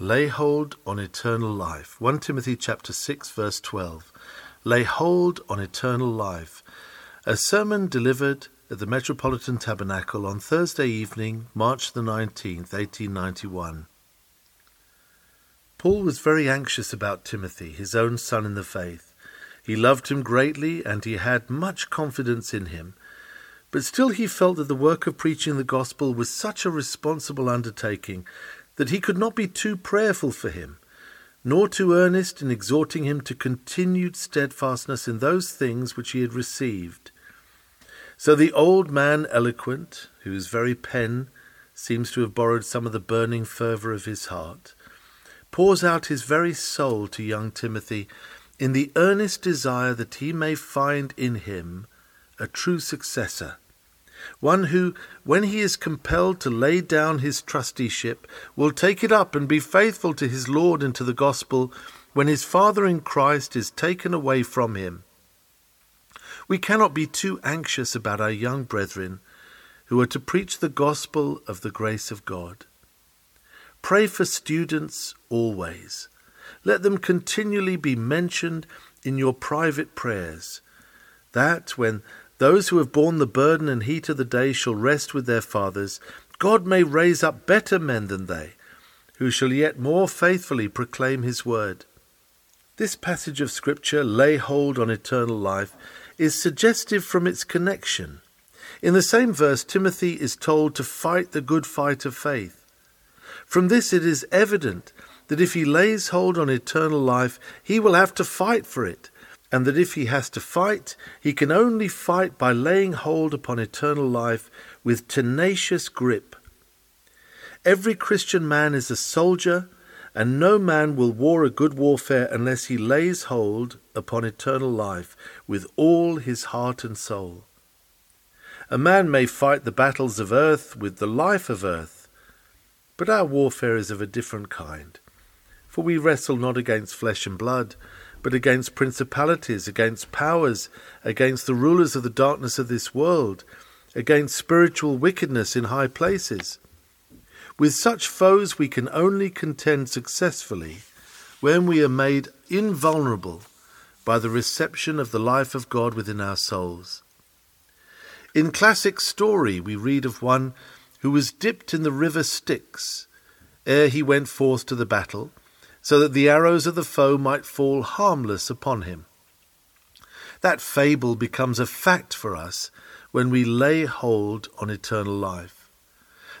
Lay hold on eternal life. 1 Timothy chapter 6 verse 12. Lay hold on eternal life. A sermon delivered at the Metropolitan Tabernacle on Thursday evening, March the 19th, 1891. Paul was very anxious about Timothy, his own son in the faith. He loved him greatly and he had much confidence in him. But still he felt that the work of preaching the gospel was such a responsible undertaking that he could not be too prayerful for him, nor too earnest in exhorting him to continued steadfastness in those things which he had received. So the old man eloquent, whose very pen seems to have borrowed some of the burning fervour of his heart, pours out his very soul to young Timothy in the earnest desire that he may find in him a true successor one who, when he is compelled to lay down his trusteeship, will take it up and be faithful to his Lord and to the gospel when his Father in Christ is taken away from him. We cannot be too anxious about our young brethren who are to preach the gospel of the grace of God. Pray for students always. Let them continually be mentioned in your private prayers, that when those who have borne the burden and heat of the day shall rest with their fathers. God may raise up better men than they, who shall yet more faithfully proclaim his word. This passage of Scripture, lay hold on eternal life, is suggestive from its connection. In the same verse, Timothy is told to fight the good fight of faith. From this, it is evident that if he lays hold on eternal life, he will have to fight for it, and that if he has to fight, he can only fight by laying hold upon eternal life with tenacious grip. Every Christian man is a soldier, and no man will war a good warfare unless he lays hold upon eternal life with all his heart and soul. A man may fight the battles of earth with the life of earth, but our warfare is of a different kind, for we wrestle not against flesh and blood, but against principalities, against powers, against the rulers of the darkness of this world, against spiritual wickedness in high places. With such foes we can only contend successfully when we are made invulnerable by the reception of the life of God within our souls. In classic story we read of one who was dipped in the river Styx ere he went forth to the battle, so that the arrows of the foe might fall harmless upon him. That fable becomes a fact for us when we lay hold on eternal life.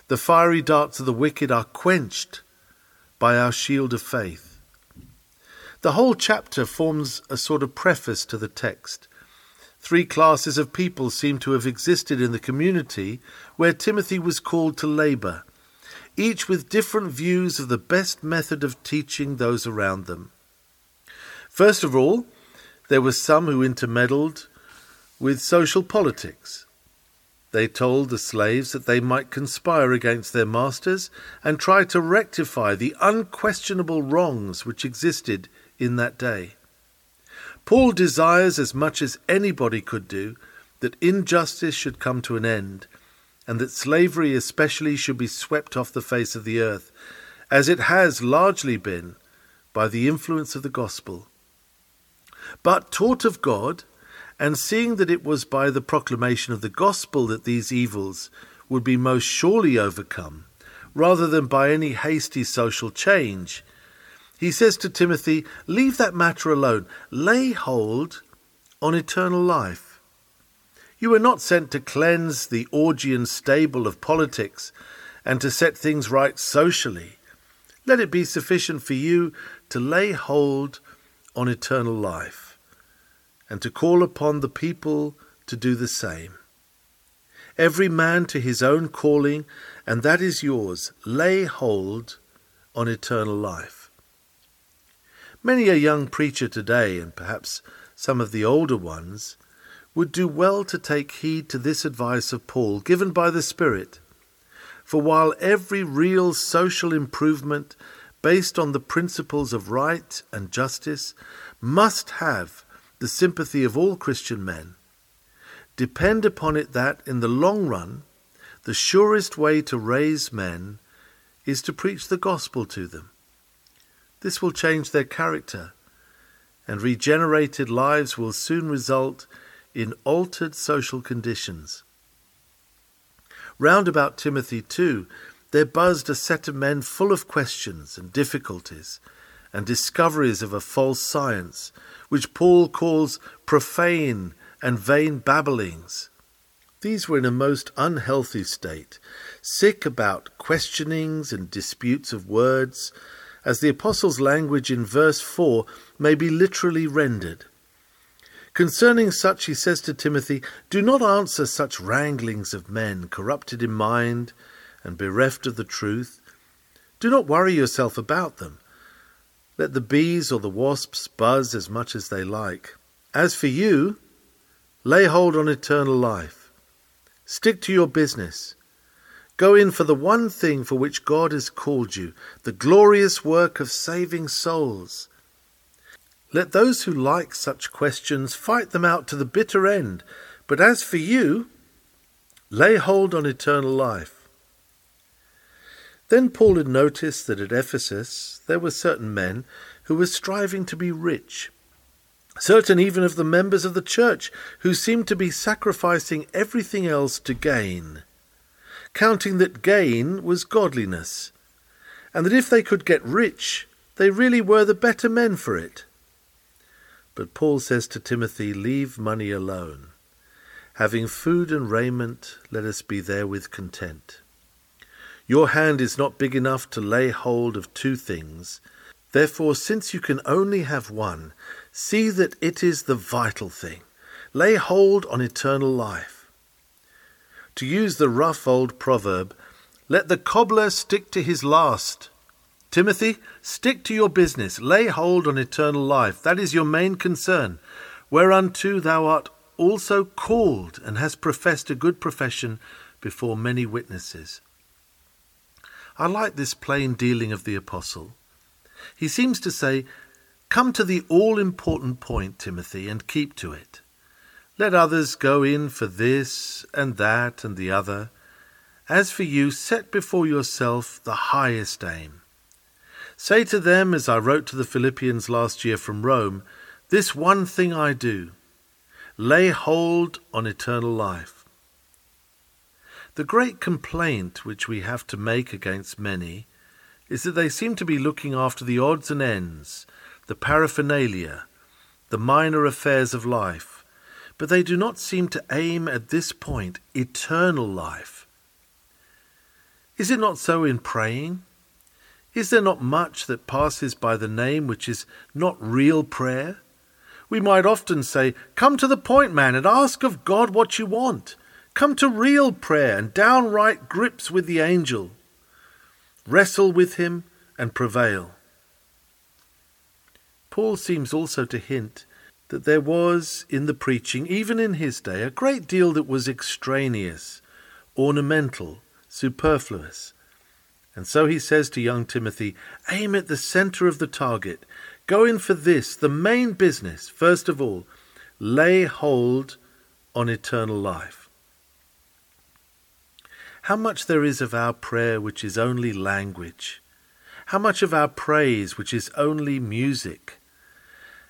The fiery darts of the wicked are quenched by our shield of faith. The whole chapter forms a sort of preface to the text. Three classes of people seem to have existed in the community where Timothy was called to labour each with different views of the best method of teaching those around them. First of all, there were some who intermeddled with social politics. They told the slaves that they might conspire against their masters and try to rectify the unquestionable wrongs which existed in that day. Paul desires, as much as anybody could do, that injustice should come to an end and that slavery especially should be swept off the face of the earth, as it has largely been by the influence of the gospel. But taught of God, and seeing that it was by the proclamation of the gospel that these evils would be most surely overcome, rather than by any hasty social change, he says to Timothy, Leave that matter alone, lay hold on eternal life. You were not sent to cleanse the Augean stable of politics and to set things right socially. Let it be sufficient for you to lay hold on eternal life and to call upon the people to do the same. Every man to his own calling, and that is yours. Lay hold on eternal life. Many a young preacher today, and perhaps some of the older ones, would do well to take heed to this advice of Paul, given by the Spirit. For while every real social improvement based on the principles of right and justice must have the sympathy of all Christian men, depend upon it that, in the long run, the surest way to raise men is to preach the gospel to them, This will change their character, and regenerated lives will soon result in altered social conditions. Round about Timothy, too, there buzzed a set of men full of questions and difficulties and discoveries of a false science, which Paul calls profane and vain babblings. These were in a most unhealthy state, sick about questionings and disputes of words, as the Apostle's language in verse 4 may be literally rendered. Concerning such, he says to Timothy, Do not answer such wranglings of men, corrupted in mind and bereft of the truth. Do not worry yourself about them. Let the bees or the wasps buzz as much as they like. As for you, lay hold on eternal life. Stick to your business. Go in for the one thing for which God has called you, the glorious work of saving souls. Let those who like such questions fight them out to the bitter end. But as for you, lay hold on eternal life. Then Paul had noticed that at Ephesus there were certain men who were striving to be rich, certain even of the members of the church who seemed to be sacrificing everything else to gain, counting that gain was godliness, and that if they could get rich, they really were the better men for it. But Paul says to Timothy, Leave money alone. Having food and raiment, let us be therewith content. Your hand is not big enough to lay hold of two things. Therefore, since you can only have one, see that it is the vital thing. Lay hold on eternal life. To use the rough old proverb, let the cobbler stick to his last Timothy, stick to your business, lay hold on eternal life. That is your main concern, whereunto thou art also called and hast professed a good profession before many witnesses. I like this plain dealing of the apostle. He seems to say, Come to the all important point, Timothy, and keep to it. Let others go in for this and that and the other. As for you, set before yourself the highest aim. Say to them, as I wrote to the Philippians last year from Rome, This one thing I do lay hold on eternal life. The great complaint which we have to make against many is that they seem to be looking after the odds and ends, the paraphernalia, the minor affairs of life, but they do not seem to aim at this point, eternal life. Is it not so in praying? Is there not much that passes by the name which is not real prayer? We might often say, Come to the point, man, and ask of God what you want. Come to real prayer and downright grips with the angel. Wrestle with him and prevail. Paul seems also to hint that there was in the preaching, even in his day, a great deal that was extraneous, ornamental, superfluous. And so he says to young Timothy, aim at the center of the target. Go in for this, the main business, first of all. Lay hold on eternal life. How much there is of our prayer which is only language. How much of our praise which is only music.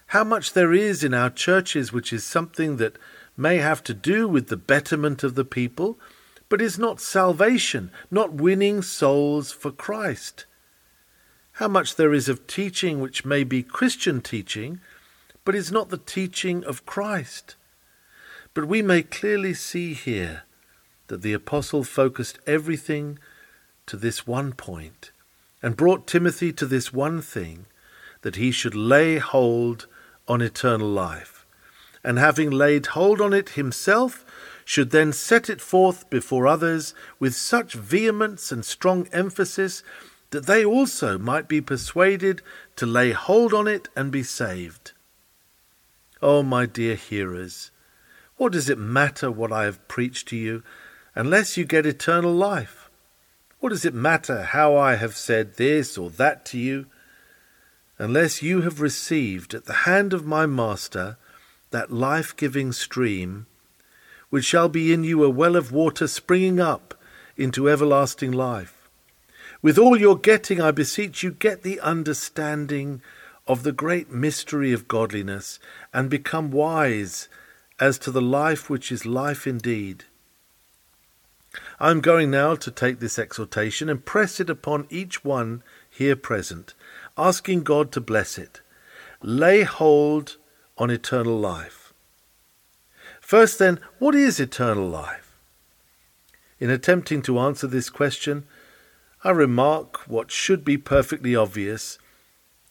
How much there is in our churches which is something that may have to do with the betterment of the people, but is not salvation, not winning souls for Christ. How much there is of teaching which may be Christian teaching, but is not the teaching of Christ. But we may clearly see here that the apostle focused everything to this one point and brought Timothy to this one thing that he should lay hold on eternal life. And having laid hold on it himself, should then set it forth before others with such vehemence and strong emphasis that they also might be persuaded to lay hold on it and be saved. Oh, my dear hearers, what does it matter what I have preached to you, unless you get eternal life? What does it matter how I have said this or that to you, unless you have received at the hand of my Master that life giving stream which shall be in you a well of water springing up into everlasting life. With all your getting, I beseech you, get the understanding of the great mystery of godliness, and become wise as to the life which is life indeed. I am going now to take this exhortation and press it upon each one here present, asking God to bless it. Lay hold on eternal life. First, then, what is eternal life? In attempting to answer this question, I remark what should be perfectly obvious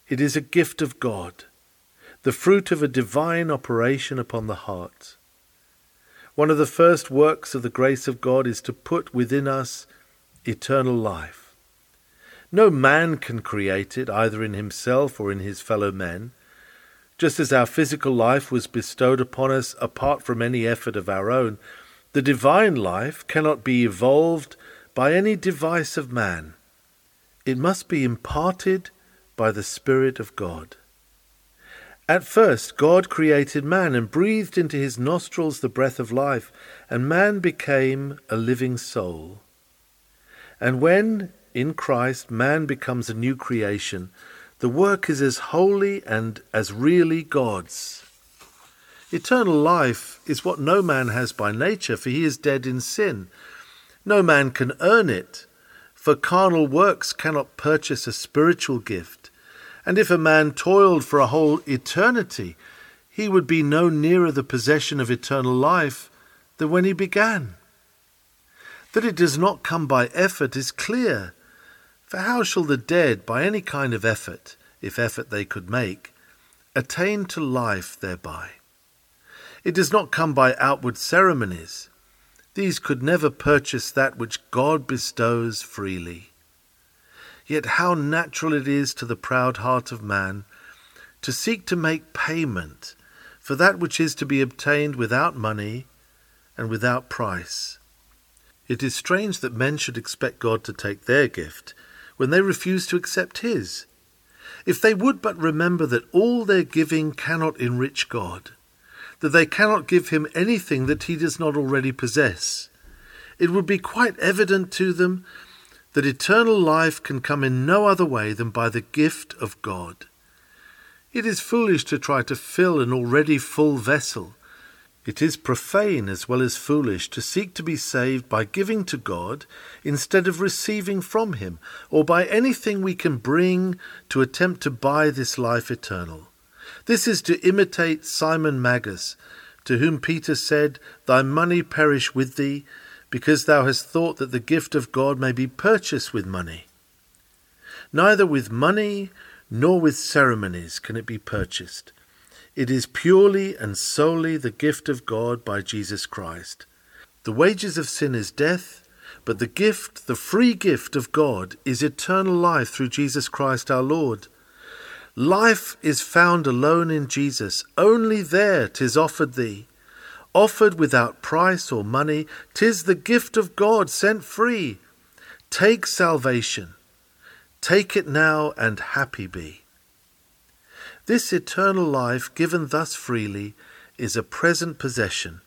it is a gift of God, the fruit of a divine operation upon the heart. One of the first works of the grace of God is to put within us eternal life. No man can create it, either in himself or in his fellow men. Just as our physical life was bestowed upon us apart from any effort of our own, the divine life cannot be evolved by any device of man. It must be imparted by the Spirit of God. At first, God created man and breathed into his nostrils the breath of life, and man became a living soul. And when, in Christ, man becomes a new creation, the work is as holy and as really God's. Eternal life is what no man has by nature, for he is dead in sin. No man can earn it, for carnal works cannot purchase a spiritual gift. And if a man toiled for a whole eternity, he would be no nearer the possession of eternal life than when he began. That it does not come by effort is clear. For how shall the dead, by any kind of effort, if effort they could make, attain to life thereby? It does not come by outward ceremonies. These could never purchase that which God bestows freely. Yet how natural it is to the proud heart of man to seek to make payment for that which is to be obtained without money and without price. It is strange that men should expect God to take their gift when they refuse to accept His. If they would but remember that all their giving cannot enrich God, that they cannot give Him anything that He does not already possess, it would be quite evident to them that eternal life can come in no other way than by the gift of God. It is foolish to try to fill an already full vessel. It is profane as well as foolish to seek to be saved by giving to God instead of receiving from Him, or by anything we can bring to attempt to buy this life eternal. This is to imitate Simon Magus, to whom Peter said, Thy money perish with thee, because thou hast thought that the gift of God may be purchased with money. Neither with money nor with ceremonies can it be purchased. It is purely and solely the gift of God by Jesus Christ. The wages of sin is death, but the gift, the free gift of God, is eternal life through Jesus Christ our Lord. Life is found alone in Jesus, only there 'tis offered thee offered without price or money. Tis the gift of God sent free. Take salvation. Take it now and happy be. This eternal life given thus freely is a present possession.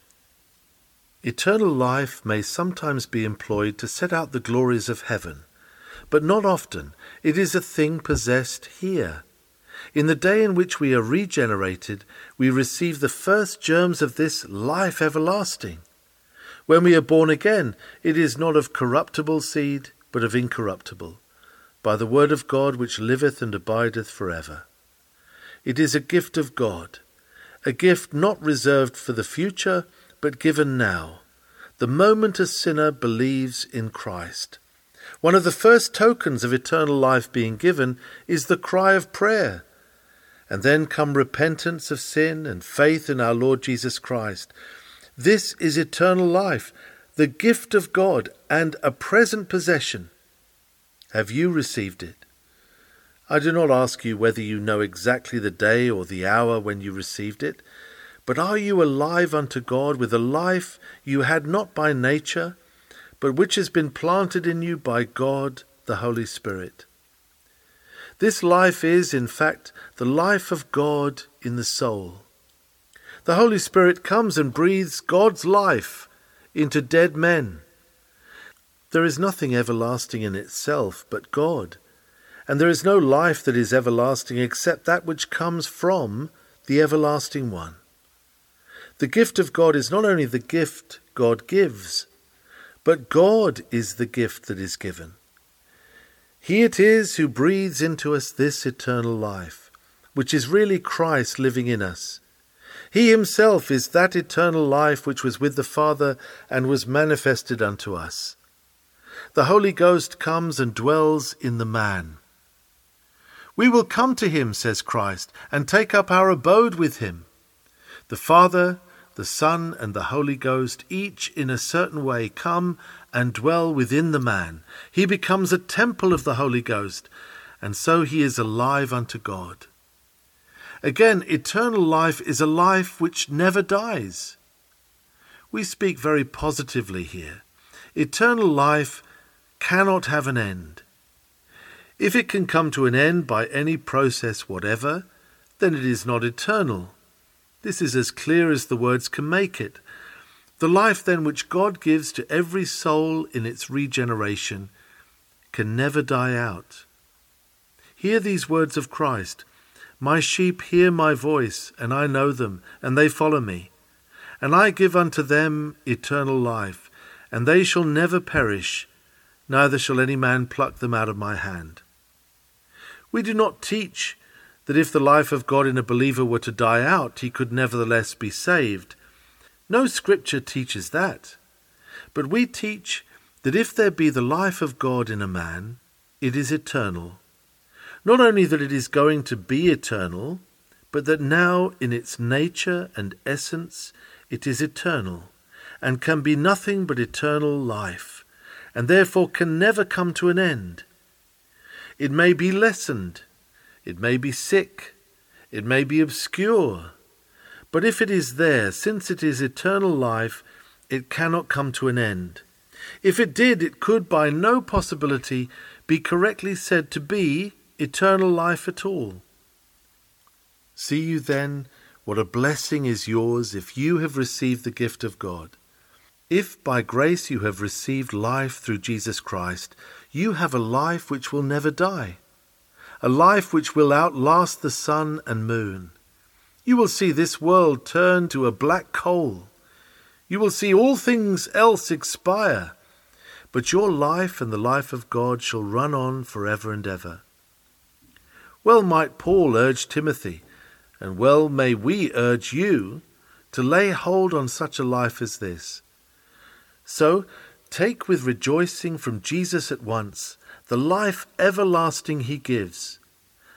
Eternal life may sometimes be employed to set out the glories of heaven, but not often. It is a thing possessed here in the day in which we are regenerated, we receive the first germs of this life everlasting. When we are born again, it is not of corruptible seed, but of incorruptible, by the word of God which liveth and abideth for ever. It is a gift of God, a gift not reserved for the future, but given now, the moment a sinner believes in Christ. One of the first tokens of eternal life being given is the cry of prayer and then come repentance of sin and faith in our Lord Jesus Christ. This is eternal life, the gift of God, and a present possession. Have you received it? I do not ask you whether you know exactly the day or the hour when you received it, but are you alive unto God with a life you had not by nature, but which has been planted in you by God the Holy Spirit? This life is, in fact, the life of God in the soul. The Holy Spirit comes and breathes God's life into dead men. There is nothing everlasting in itself but God, and there is no life that is everlasting except that which comes from the everlasting one. The gift of God is not only the gift God gives, but God is the gift that is given. He it is who breathes into us this eternal life, which is really Christ living in us. He himself is that eternal life which was with the Father and was manifested unto us. The Holy Ghost comes and dwells in the man. We will come to him, says Christ, and take up our abode with him. The Father, the Son, and the Holy Ghost, each in a certain way, come and dwell within the man. He becomes a temple of the Holy Ghost, and so he is alive unto God. Again, eternal life is a life which never dies. We speak very positively here. Eternal life cannot have an end. If it can come to an end by any process whatever, then it is not eternal. This is as clear as the words can make it. The life, then, which God gives to every soul in its regeneration can never die out. Hear these words of Christ My sheep hear my voice, and I know them, and they follow me. And I give unto them eternal life, and they shall never perish, neither shall any man pluck them out of my hand. We do not teach that if the life of God in a believer were to die out, he could nevertheless be saved. No scripture teaches that. But we teach that if there be the life of God in a man, it is eternal. Not only that it is going to be eternal, but that now in its nature and essence it is eternal, and can be nothing but eternal life, and therefore can never come to an end. It may be lessened, it may be sick, it may be obscure, but if it is there, since it is eternal life, it cannot come to an end. If it did, it could by no possibility be correctly said to be eternal life at all. See you then what a blessing is yours if you have received the gift of God. If by grace you have received life through Jesus Christ, you have a life which will never die, a life which will outlast the sun and moon. You will see this world turn to a black coal. You will see all things else expire. But your life and the life of God shall run on for ever and ever. Well might Paul urge Timothy, and well may we urge you, to lay hold on such a life as this. So, take with rejoicing from Jesus at once the life everlasting he gives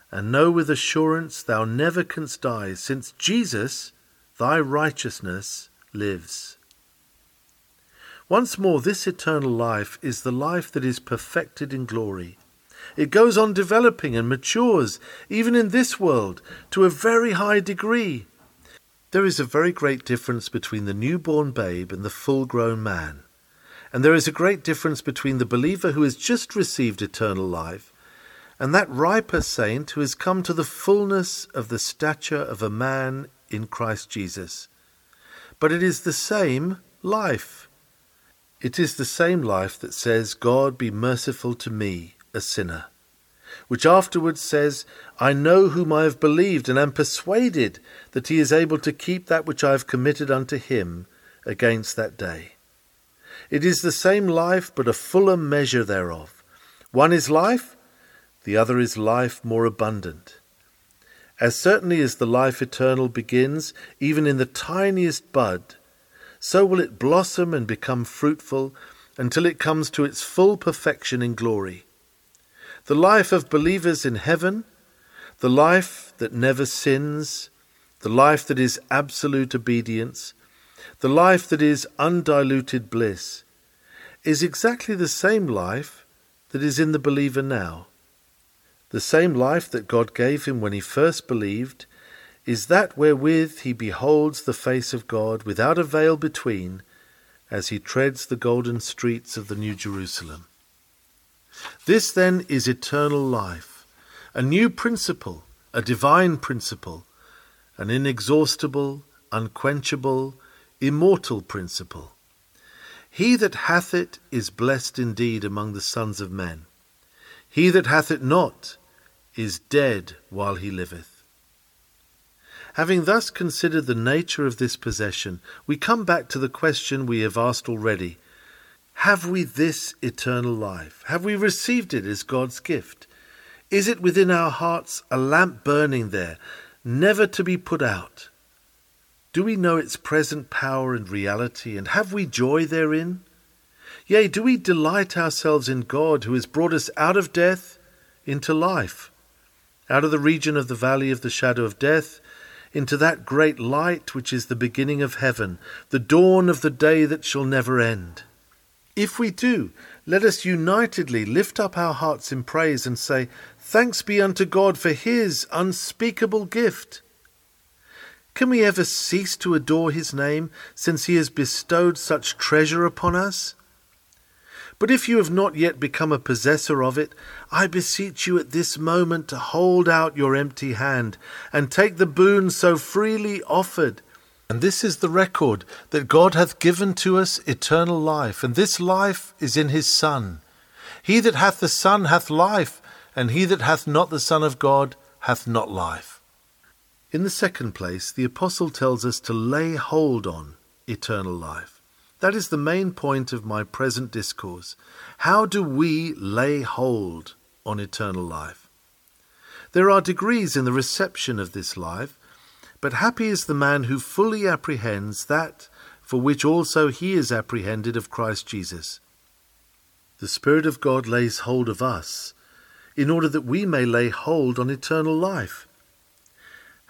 and know with assurance thou never canst die, since Jesus, thy righteousness, lives. Once more, this eternal life is the life that is perfected in glory. It goes on developing and matures, even in this world, to a very high degree. There is a very great difference between the newborn babe and the full grown man. And there is a great difference between the believer who has just received eternal life and that riper saint who has come to the fullness of the stature of a man in Christ Jesus. But it is the same life. It is the same life that says, God be merciful to me, a sinner, which afterwards says, I know whom I have believed, and am persuaded that he is able to keep that which I have committed unto him against that day. It is the same life, but a fuller measure thereof. One is life, the other is life more abundant. As certainly as the life eternal begins, even in the tiniest bud, so will it blossom and become fruitful until it comes to its full perfection in glory. The life of believers in heaven, the life that never sins, the life that is absolute obedience, the life that is undiluted bliss, is exactly the same life that is in the believer now. The same life that God gave him when he first believed is that wherewith he beholds the face of God without a veil between as he treads the golden streets of the New Jerusalem. This then is eternal life, a new principle, a divine principle, an inexhaustible, unquenchable, immortal principle. He that hath it is blessed indeed among the sons of men. He that hath it not is dead while he liveth. Having thus considered the nature of this possession, we come back to the question we have asked already Have we this eternal life? Have we received it as God's gift? Is it within our hearts a lamp burning there, never to be put out? Do we know its present power and reality, and have we joy therein? Yea, do we delight ourselves in God, who has brought us out of death into life, out of the region of the valley of the shadow of death, into that great light which is the beginning of heaven, the dawn of the day that shall never end? If we do, let us unitedly lift up our hearts in praise and say, Thanks be unto God for his unspeakable gift. Can we ever cease to adore his name, since he has bestowed such treasure upon us? But if you have not yet become a possessor of it, I beseech you at this moment to hold out your empty hand and take the boon so freely offered. And this is the record that God hath given to us eternal life, and this life is in his Son. He that hath the Son hath life, and he that hath not the Son of God hath not life. In the second place, the Apostle tells us to lay hold on eternal life. That is the main point of my present discourse. How do we lay hold on eternal life? There are degrees in the reception of this life, but happy is the man who fully apprehends that for which also he is apprehended of Christ Jesus. The Spirit of God lays hold of us in order that we may lay hold on eternal life.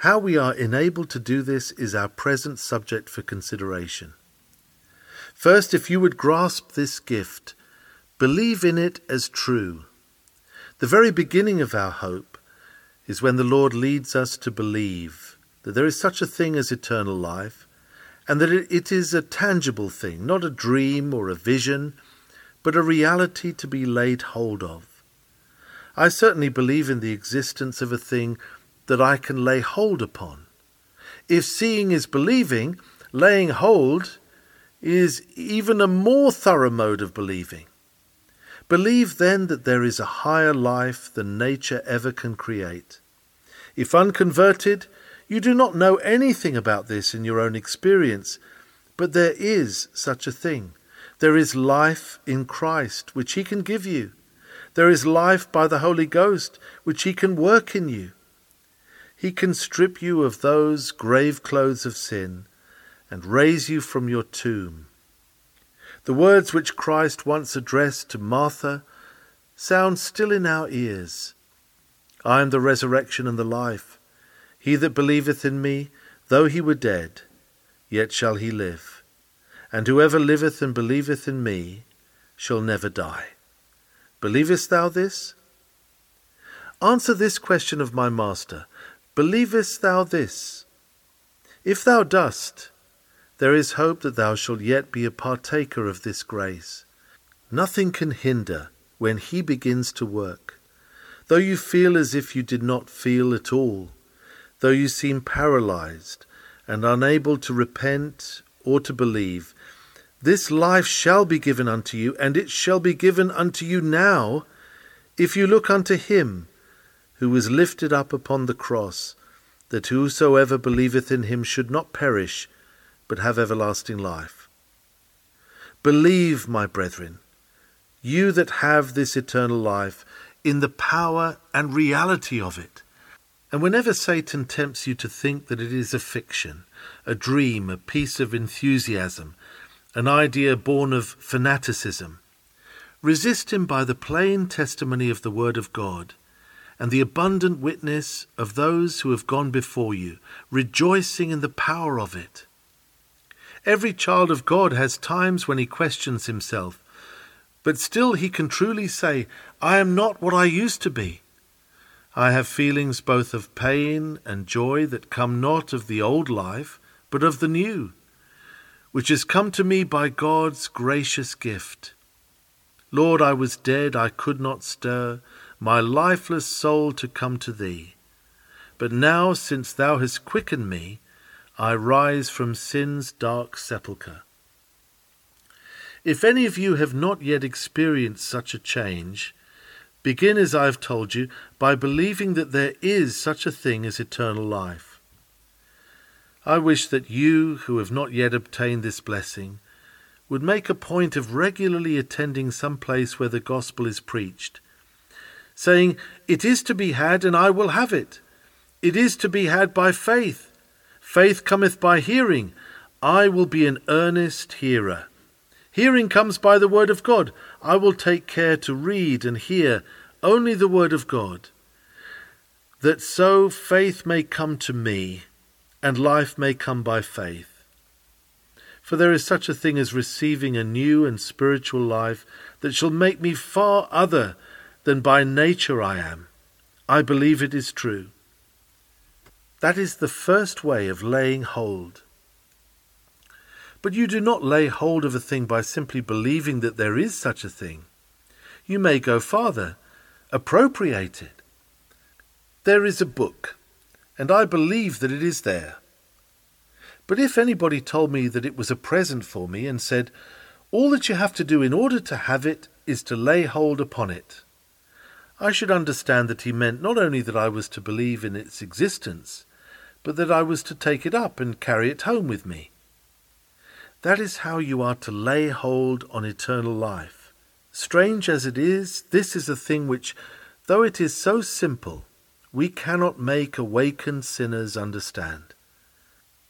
How we are enabled to do this is our present subject for consideration. First, if you would grasp this gift, believe in it as true. The very beginning of our hope is when the Lord leads us to believe that there is such a thing as eternal life, and that it is a tangible thing, not a dream or a vision, but a reality to be laid hold of. I certainly believe in the existence of a thing that I can lay hold upon. If seeing is believing, laying hold is even a more thorough mode of believing. Believe then that there is a higher life than nature ever can create. If unconverted, you do not know anything about this in your own experience, but there is such a thing. There is life in Christ, which He can give you. There is life by the Holy Ghost, which He can work in you. He can strip you of those grave clothes of sin and raise you from your tomb. The words which Christ once addressed to Martha sound still in our ears. I am the resurrection and the life. He that believeth in me, though he were dead, yet shall he live. And whoever liveth and believeth in me shall never die. Believest thou this? Answer this question of my Master Believest thou this? If thou dost, there is hope that thou shalt yet be a partaker of this grace. Nothing can hinder when he begins to work. Though you feel as if you did not feel at all, though you seem paralyzed and unable to repent or to believe, this life shall be given unto you, and it shall be given unto you now, if you look unto him who was lifted up upon the cross, that whosoever believeth in him should not perish, but have everlasting life. Believe, my brethren, you that have this eternal life, in the power and reality of it. And whenever Satan tempts you to think that it is a fiction, a dream, a piece of enthusiasm, an idea born of fanaticism, resist him by the plain testimony of the Word of God and the abundant witness of those who have gone before you, rejoicing in the power of it. Every child of God has times when he questions himself, but still he can truly say, I am not what I used to be. I have feelings both of pain and joy that come not of the old life, but of the new, which has come to me by God's gracious gift. Lord, I was dead, I could not stir my lifeless soul to come to thee. But now, since thou hast quickened me, I rise from sin's dark sepulchre. If any of you have not yet experienced such a change, begin, as I have told you, by believing that there is such a thing as eternal life. I wish that you, who have not yet obtained this blessing, would make a point of regularly attending some place where the gospel is preached, saying, It is to be had, and I will have it. It is to be had by faith. Faith cometh by hearing. I will be an earnest hearer. Hearing comes by the word of God. I will take care to read and hear only the word of God, that so faith may come to me, and life may come by faith. For there is such a thing as receiving a new and spiritual life that shall make me far other than by nature I am. I believe it is true. That is the first way of laying hold. But you do not lay hold of a thing by simply believing that there is such a thing. You may go farther, appropriate it. There is a book, and I believe that it is there. But if anybody told me that it was a present for me and said, All that you have to do in order to have it is to lay hold upon it, I should understand that he meant not only that I was to believe in its existence, but that I was to take it up and carry it home with me. That is how you are to lay hold on eternal life. Strange as it is, this is a thing which, though it is so simple, we cannot make awakened sinners understand.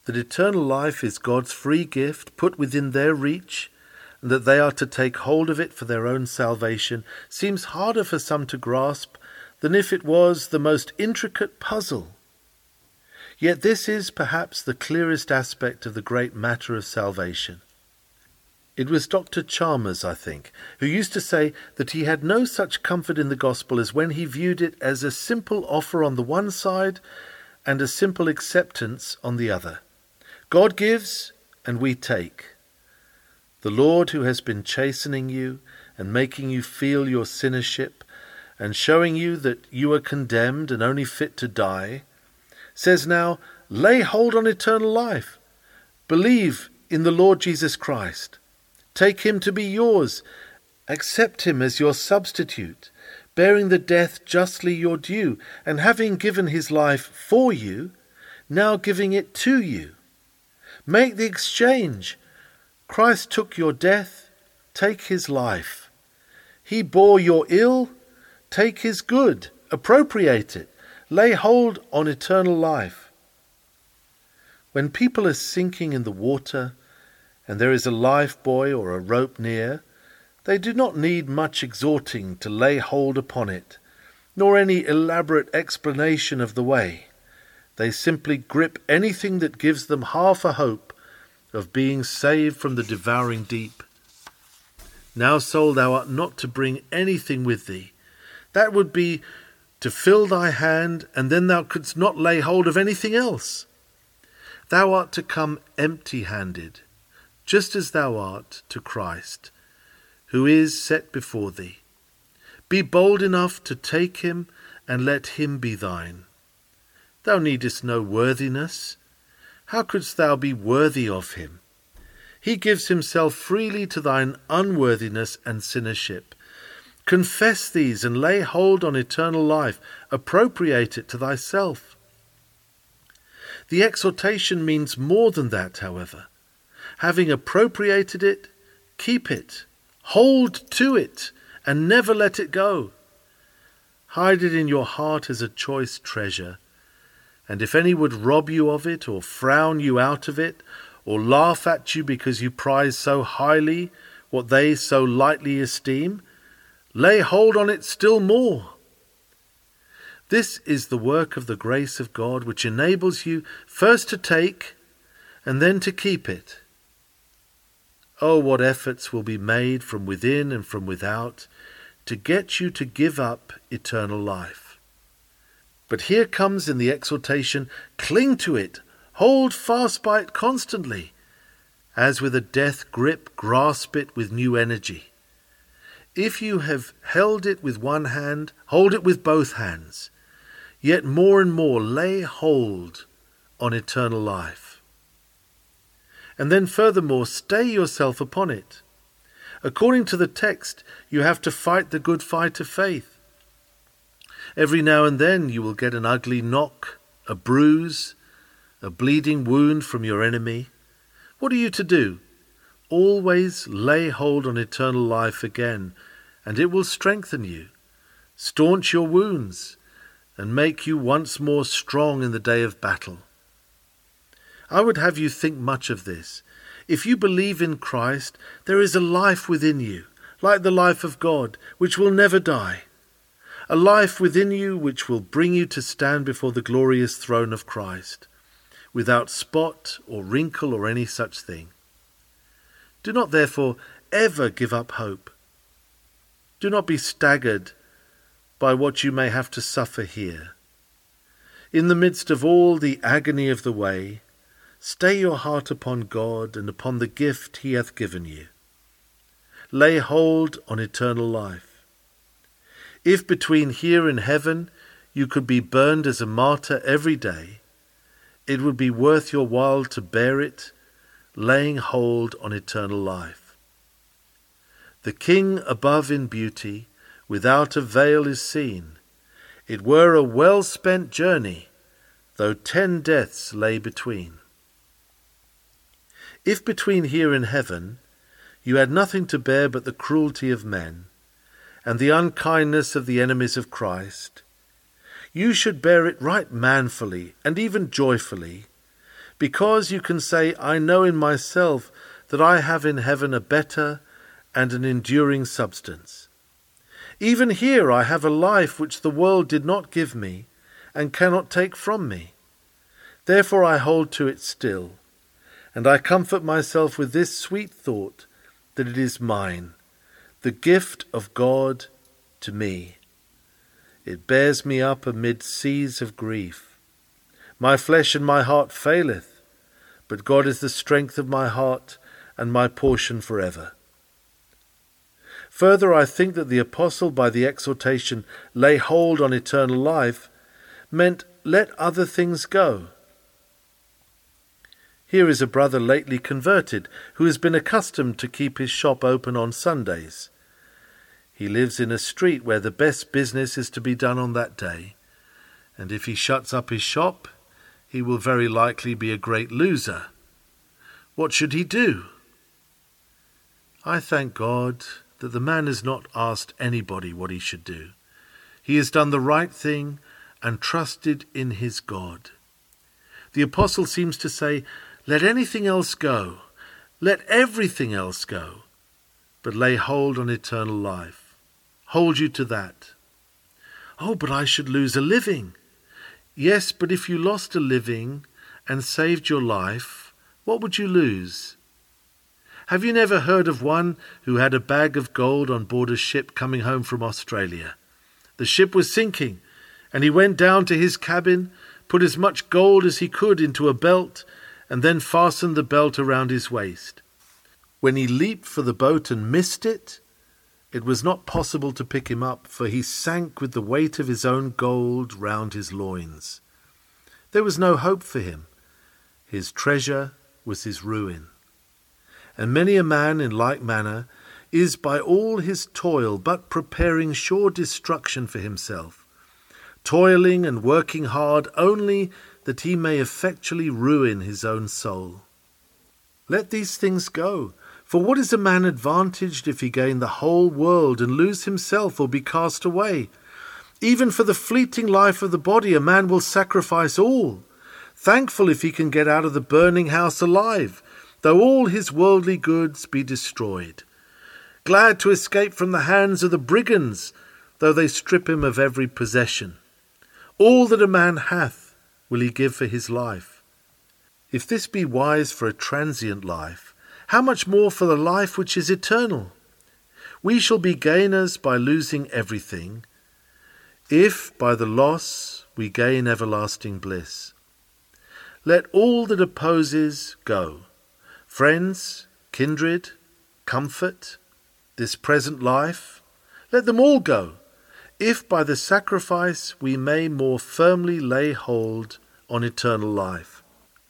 That eternal life is God's free gift put within their reach, and that they are to take hold of it for their own salvation, seems harder for some to grasp than if it was the most intricate puzzle Yet this is perhaps the clearest aspect of the great matter of salvation. It was Dr. Chalmers, I think, who used to say that he had no such comfort in the gospel as when he viewed it as a simple offer on the one side and a simple acceptance on the other. God gives and we take. The Lord who has been chastening you and making you feel your sinnership and showing you that you are condemned and only fit to die says now, lay hold on eternal life. Believe in the Lord Jesus Christ. Take him to be yours. Accept him as your substitute, bearing the death justly your due, and having given his life for you, now giving it to you. Make the exchange. Christ took your death, take his life. He bore your ill, take his good, appropriate it. Lay hold on eternal life. When people are sinking in the water and there is a life buoy or a rope near, they do not need much exhorting to lay hold upon it, nor any elaborate explanation of the way. They simply grip anything that gives them half a hope of being saved from the devouring deep. Now, soul, thou art not to bring anything with thee. That would be to fill thy hand, and then thou couldst not lay hold of anything else. Thou art to come empty handed, just as thou art to Christ, who is set before thee. Be bold enough to take him and let him be thine. Thou needest no worthiness. How couldst thou be worthy of him? He gives himself freely to thine unworthiness and sinnership. Confess these and lay hold on eternal life. Appropriate it to thyself. The exhortation means more than that, however. Having appropriated it, keep it, hold to it, and never let it go. Hide it in your heart as a choice treasure. And if any would rob you of it, or frown you out of it, or laugh at you because you prize so highly what they so lightly esteem, Lay hold on it still more. This is the work of the grace of God which enables you first to take and then to keep it. Oh, what efforts will be made from within and from without to get you to give up eternal life. But here comes in the exhortation cling to it, hold fast by it constantly, as with a death grip, grasp it with new energy. If you have held it with one hand, hold it with both hands. Yet more and more lay hold on eternal life. And then, furthermore, stay yourself upon it. According to the text, you have to fight the good fight of faith. Every now and then you will get an ugly knock, a bruise, a bleeding wound from your enemy. What are you to do? Always lay hold on eternal life again, and it will strengthen you, staunch your wounds, and make you once more strong in the day of battle. I would have you think much of this. If you believe in Christ, there is a life within you, like the life of God, which will never die. A life within you which will bring you to stand before the glorious throne of Christ, without spot or wrinkle or any such thing. Do not therefore ever give up hope. Do not be staggered by what you may have to suffer here. In the midst of all the agony of the way, Stay your heart upon God and upon the gift he hath given you. Lay hold on eternal life. If between here and heaven you could be burned as a martyr every day, it would be worth your while to bear it, laying hold on eternal life. The King above in beauty, without a veil is seen. It were a well spent journey, though ten deaths lay between. If between here and heaven you had nothing to bear but the cruelty of men, and the unkindness of the enemies of Christ, you should bear it right manfully and even joyfully, because you can say, I know in myself that I have in heaven a better and an enduring substance. Even here I have a life which the world did not give me and cannot take from me. Therefore I hold to it still and I comfort myself with this sweet thought that it is mine, the gift of God to me. It bears me up amid seas of grief. My flesh and my heart faileth, but God is the strength of my heart and my portion for ever. Further, I think that the apostle, by the exhortation, lay hold on eternal life, meant let other things go here is a brother lately converted who has been accustomed to keep his shop open on Sundays. He lives in a street where the best business is to be done on that day, and if he shuts up his shop, he will very likely be a great loser. What should he do? I thank God that the man has not asked anybody what he should do. He has done the right thing and trusted in his God. The apostle seems to say, let anything else go. Let everything else go. But lay hold on eternal life. Hold you to that. Oh, but I should lose a living. Yes, but if you lost a living and saved your life, what would you lose? Have you never heard of one who had a bag of gold on board a ship coming home from Australia? The ship was sinking, and he went down to his cabin, put as much gold as he could into a belt, and then fastened the belt around his waist. When he leaped for the boat and missed it, it was not possible to pick him up, for he sank with the weight of his own gold round his loins. There was no hope for him. His treasure was his ruin. And many a man in like manner is by all his toil but preparing sure destruction for himself, toiling and working hard only that he may effectually ruin his own soul. Let these things go. For what is a man advantaged if he gain the whole world and lose himself or be cast away? Even for the fleeting life of the body, a man will sacrifice all, thankful if he can get out of the burning house alive, though all his worldly goods be destroyed. Glad to escape from the hands of the brigands, though they strip him of every possession. All that a man hath, will he give for his life? If this be wise for a transient life, how much more for the life which is eternal? We shall be gainers by losing everything, if by the loss we gain everlasting bliss. Let all that opposes go friends, kindred, comfort, this present life, let them all go if by the sacrifice we may more firmly lay hold on eternal life.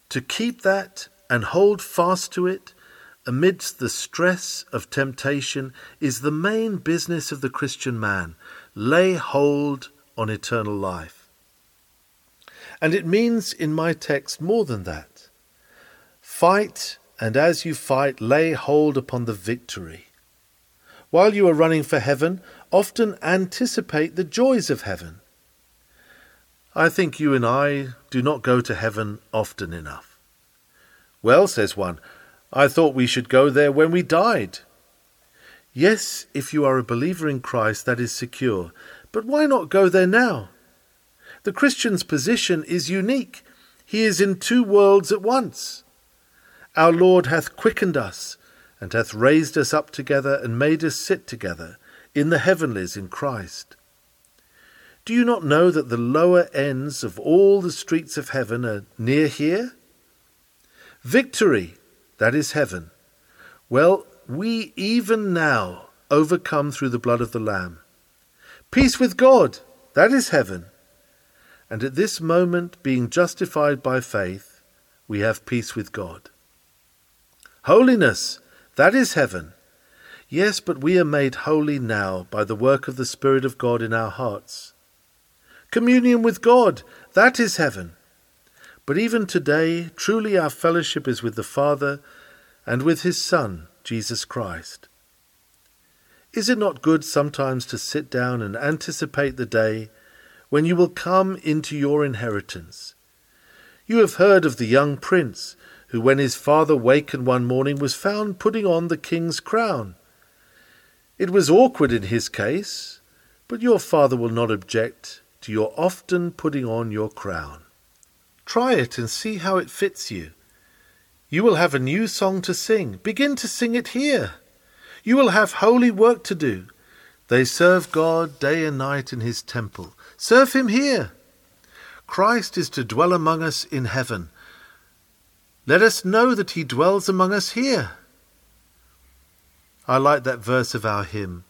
To keep that and hold fast to it amidst the stress of temptation is the main business of the Christian man lay hold on eternal life. And it means in my text more than that. Fight, and as you fight, lay hold upon the victory. While you are running for heaven, often anticipate the joys of heaven. I think you and I do not go to heaven often enough. Well, says one, I thought we should go there when we died. Yes, if you are a believer in Christ, that is secure. But why not go there now? The Christian's position is unique. He is in two worlds at once. Our Lord hath quickened us, and hath raised us up together, and made us sit together in the heavenlies in Christ. Do you not know that the lower ends of all the streets of heaven are near here? Victory that is heaven. Well, we even now overcome through the blood of the Lamb. Peace with God, that is heaven. And at this moment, being justified by faith, we have peace with God. Holiness, that is heaven. Yes, but we are made holy now by the work of the Spirit of God in our hearts. Communion with God, that is heaven. But even today, truly our fellowship is with the Father and with his Son, Jesus Christ. Is it not good sometimes to sit down and anticipate the day when you will come into your inheritance? You have heard of the young prince who, when his father wakened one morning, was found putting on the king's crown. It was awkward in his case, but your father will not object to your often putting on your crown. Try it and see how it fits you. You will have a new song to sing. Begin to sing it here. You will have holy work to do. They serve God day and night in his temple. Serve him here. Christ is to dwell among us in heaven. Let us know that he dwells among us here. I like that verse of our hymn.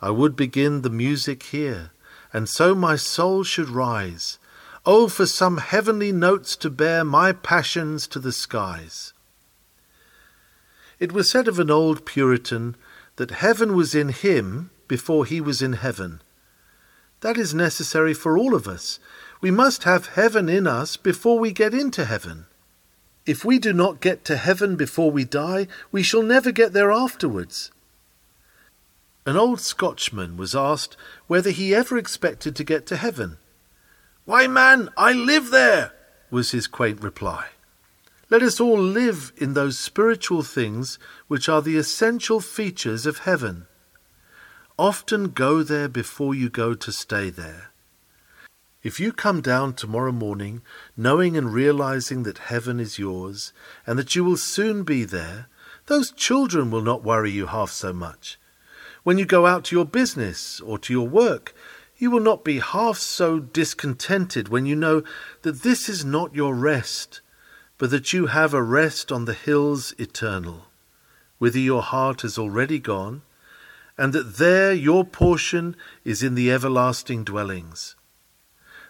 I would begin the music here, and so my soul should rise Oh, for some heavenly notes to bear my passions to the skies. It was said of an old Puritan that heaven was in him before he was in heaven. That is necessary for all of us. We must have heaven in us before we get into heaven. If we do not get to heaven before we die, we shall never get there afterwards. An old Scotchman was asked whether he ever expected to get to heaven. Why, man, I live there, was his quaint reply. Let us all live in those spiritual things which are the essential features of heaven. Often go there before you go to stay there. If you come down tomorrow morning knowing and realizing that heaven is yours and that you will soon be there, those children will not worry you half so much. When you go out to your business or to your work, you will not be half so discontented when you know that this is not your rest, but that you have a rest on the hills eternal, whither your heart has already gone, and that there your portion is in the everlasting dwellings.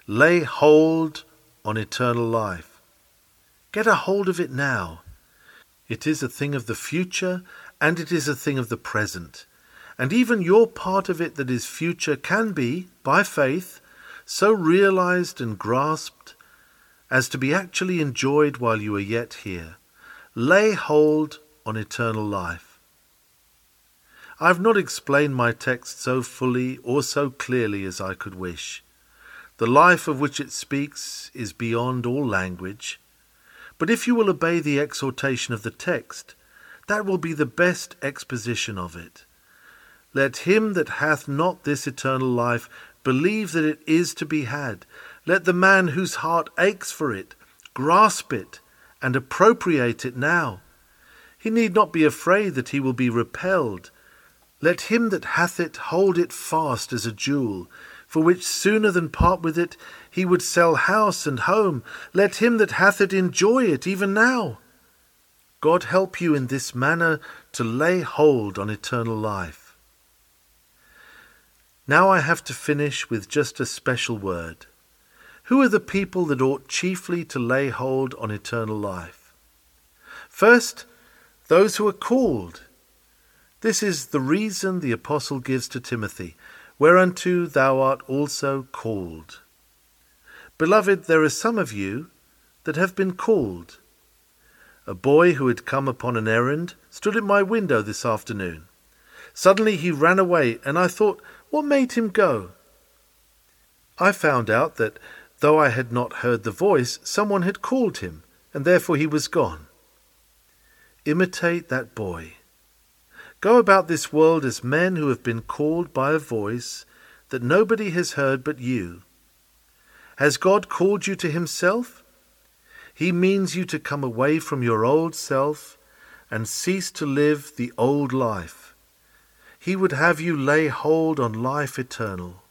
Lay hold on eternal life. Get a hold of it now. It is a thing of the future, and it is a thing of the present and even your part of it that is future can be, by faith, so realized and grasped as to be actually enjoyed while you are yet here. Lay hold on eternal life. I have not explained my text so fully or so clearly as I could wish. The life of which it speaks is beyond all language. But if you will obey the exhortation of the text, that will be the best exposition of it. Let him that hath not this eternal life believe that it is to be had. Let the man whose heart aches for it grasp it and appropriate it now. He need not be afraid that he will be repelled. Let him that hath it hold it fast as a jewel, for which sooner than part with it he would sell house and home. Let him that hath it enjoy it even now. God help you in this manner to lay hold on eternal life. Now I have to finish with just a special word. Who are the people that ought chiefly to lay hold on eternal life? First, those who are called. This is the reason the apostle gives to Timothy, whereunto thou art also called. Beloved, there are some of you that have been called. A boy who had come upon an errand stood at my window this afternoon. Suddenly he ran away, and I thought, what made him go? I found out that though I had not heard the voice, someone had called him, and therefore he was gone. Imitate that boy. Go about this world as men who have been called by a voice that nobody has heard but you. Has God called you to Himself? He means you to come away from your old self and cease to live the old life. He would have you lay hold on life eternal.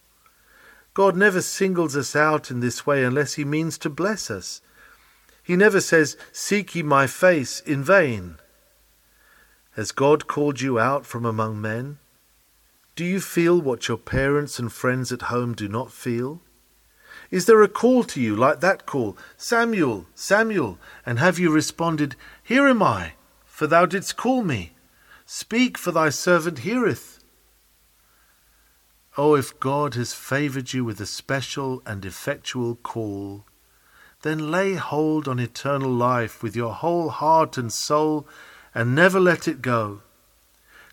God never singles us out in this way unless He means to bless us. He never says, Seek ye my face in vain. Has God called you out from among men? Do you feel what your parents and friends at home do not feel? Is there a call to you like that call, Samuel, Samuel? And have you responded, Here am I, for thou didst call me? Speak, for thy servant heareth. Oh, if God has favoured you with a special and effectual call, then lay hold on eternal life with your whole heart and soul and never let it go.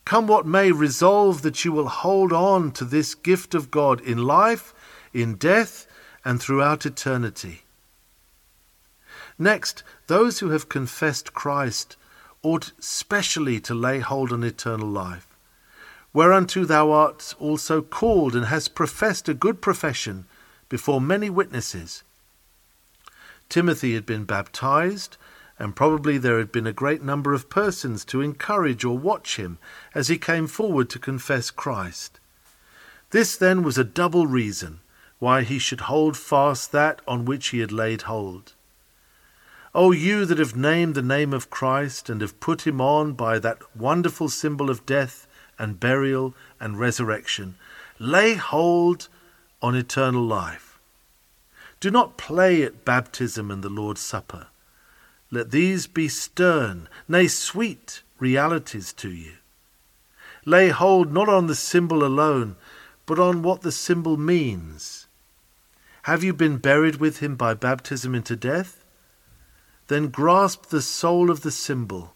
Come what may, resolve that you will hold on to this gift of God in life, in death, and throughout eternity. Next, those who have confessed Christ ought specially to lay hold on eternal life, whereunto thou art also called and hast professed a good profession before many witnesses. Timothy had been baptized, and probably there had been a great number of persons to encourage or watch him as he came forward to confess Christ. This then was a double reason why he should hold fast that on which he had laid hold. O you that have named the name of Christ and have put him on by that wonderful symbol of death and burial and resurrection, lay hold on eternal life. Do not play at baptism and the Lord's Supper. Let these be stern, nay, sweet realities to you. Lay hold not on the symbol alone, but on what the symbol means. Have you been buried with him by baptism into death? Then grasp the soul of the symbol.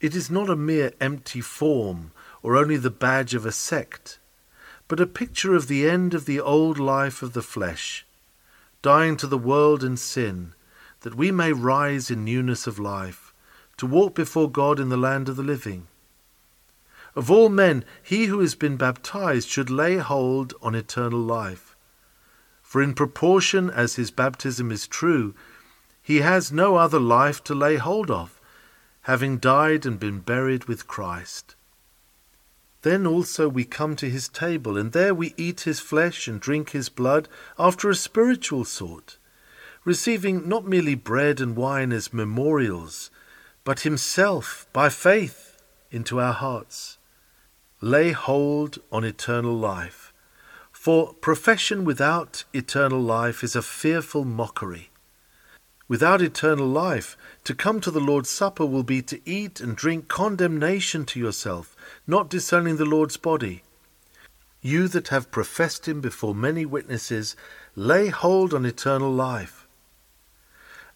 It is not a mere empty form or only the badge of a sect, but a picture of the end of the old life of the flesh, dying to the world and sin that we may rise in newness of life, to walk before God in the land of the living. Of all men, he who has been baptized should lay hold on eternal life. For in proportion as his baptism is true, he has no other life to lay hold of, having died and been buried with Christ. Then also we come to his table, and there we eat his flesh and drink his blood after a spiritual sort receiving not merely bread and wine as memorials, but Himself by faith into our hearts. Lay hold on eternal life, for profession without eternal life is a fearful mockery. Without eternal life, to come to the Lord's Supper will be to eat and drink condemnation to yourself, not discerning the Lord's body. You that have professed him before many witnesses, lay hold on eternal life.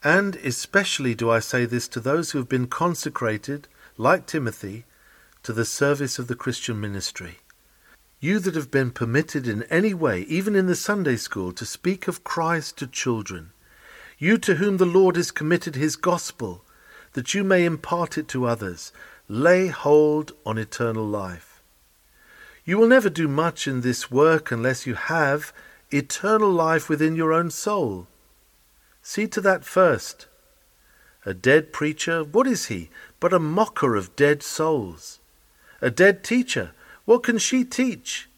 And especially do I say this to those who have been consecrated, like Timothy, to the service of the Christian ministry. You that have been permitted in any way, even in the Sunday school, to speak of Christ to children, you to whom the Lord has committed his gospel, that you may impart it to others, lay hold on eternal life. You will never do much in this work unless you have eternal life within your own soul. See to that first. A dead preacher, what is he but a mocker of dead souls? A dead teacher, what can she teach?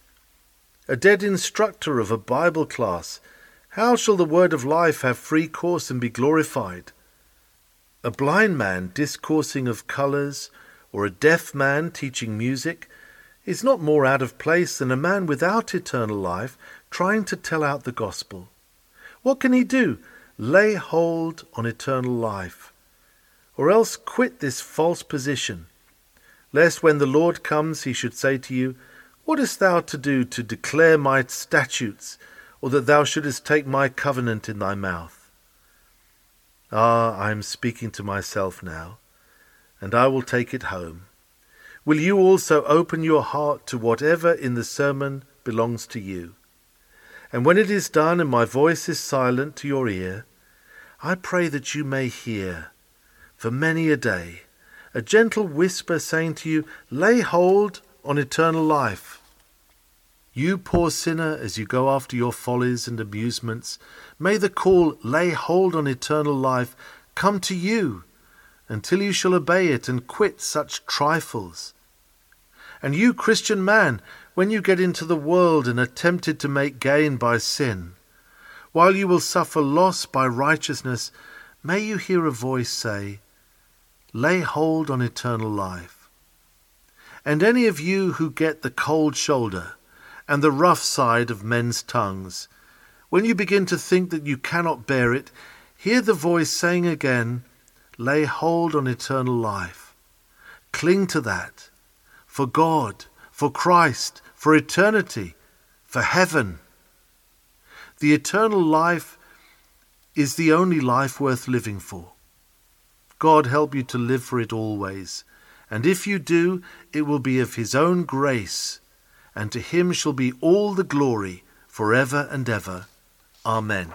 A dead instructor of a Bible class, how shall the word of life have free course and be glorified? A blind man discoursing of colours, or a deaf man teaching music, is not more out of place than a man without eternal life trying to tell out the gospel. What can he do Lay hold on eternal life. Or else quit this false position, lest when the Lord comes he should say to you, What hast thou to do to declare my statutes, or that thou shouldest take my covenant in thy mouth? Ah, I am speaking to myself now, and I will take it home. Will you also open your heart to whatever in the sermon belongs to you? And when it is done and my voice is silent to your ear, I pray that you may hear, for many a day, a gentle whisper saying to you, Lay hold on eternal life. You poor sinner, as you go after your follies and amusements, may the call, Lay hold on eternal life, come to you until you shall obey it and quit such trifles. And you, Christian man, when you get into the world and are tempted to make gain by sin, while you will suffer loss by righteousness, may you hear a voice say, Lay hold on eternal life. And any of you who get the cold shoulder and the rough side of men's tongues, when you begin to think that you cannot bear it, hear the voice saying again, Lay hold on eternal life. Cling to that. For God, for Christ, for eternity, for heaven. The eternal life is the only life worth living for. God help you to live for it always. And if you do, it will be of His own grace, and to Him shall be all the glory for ever and ever. Amen.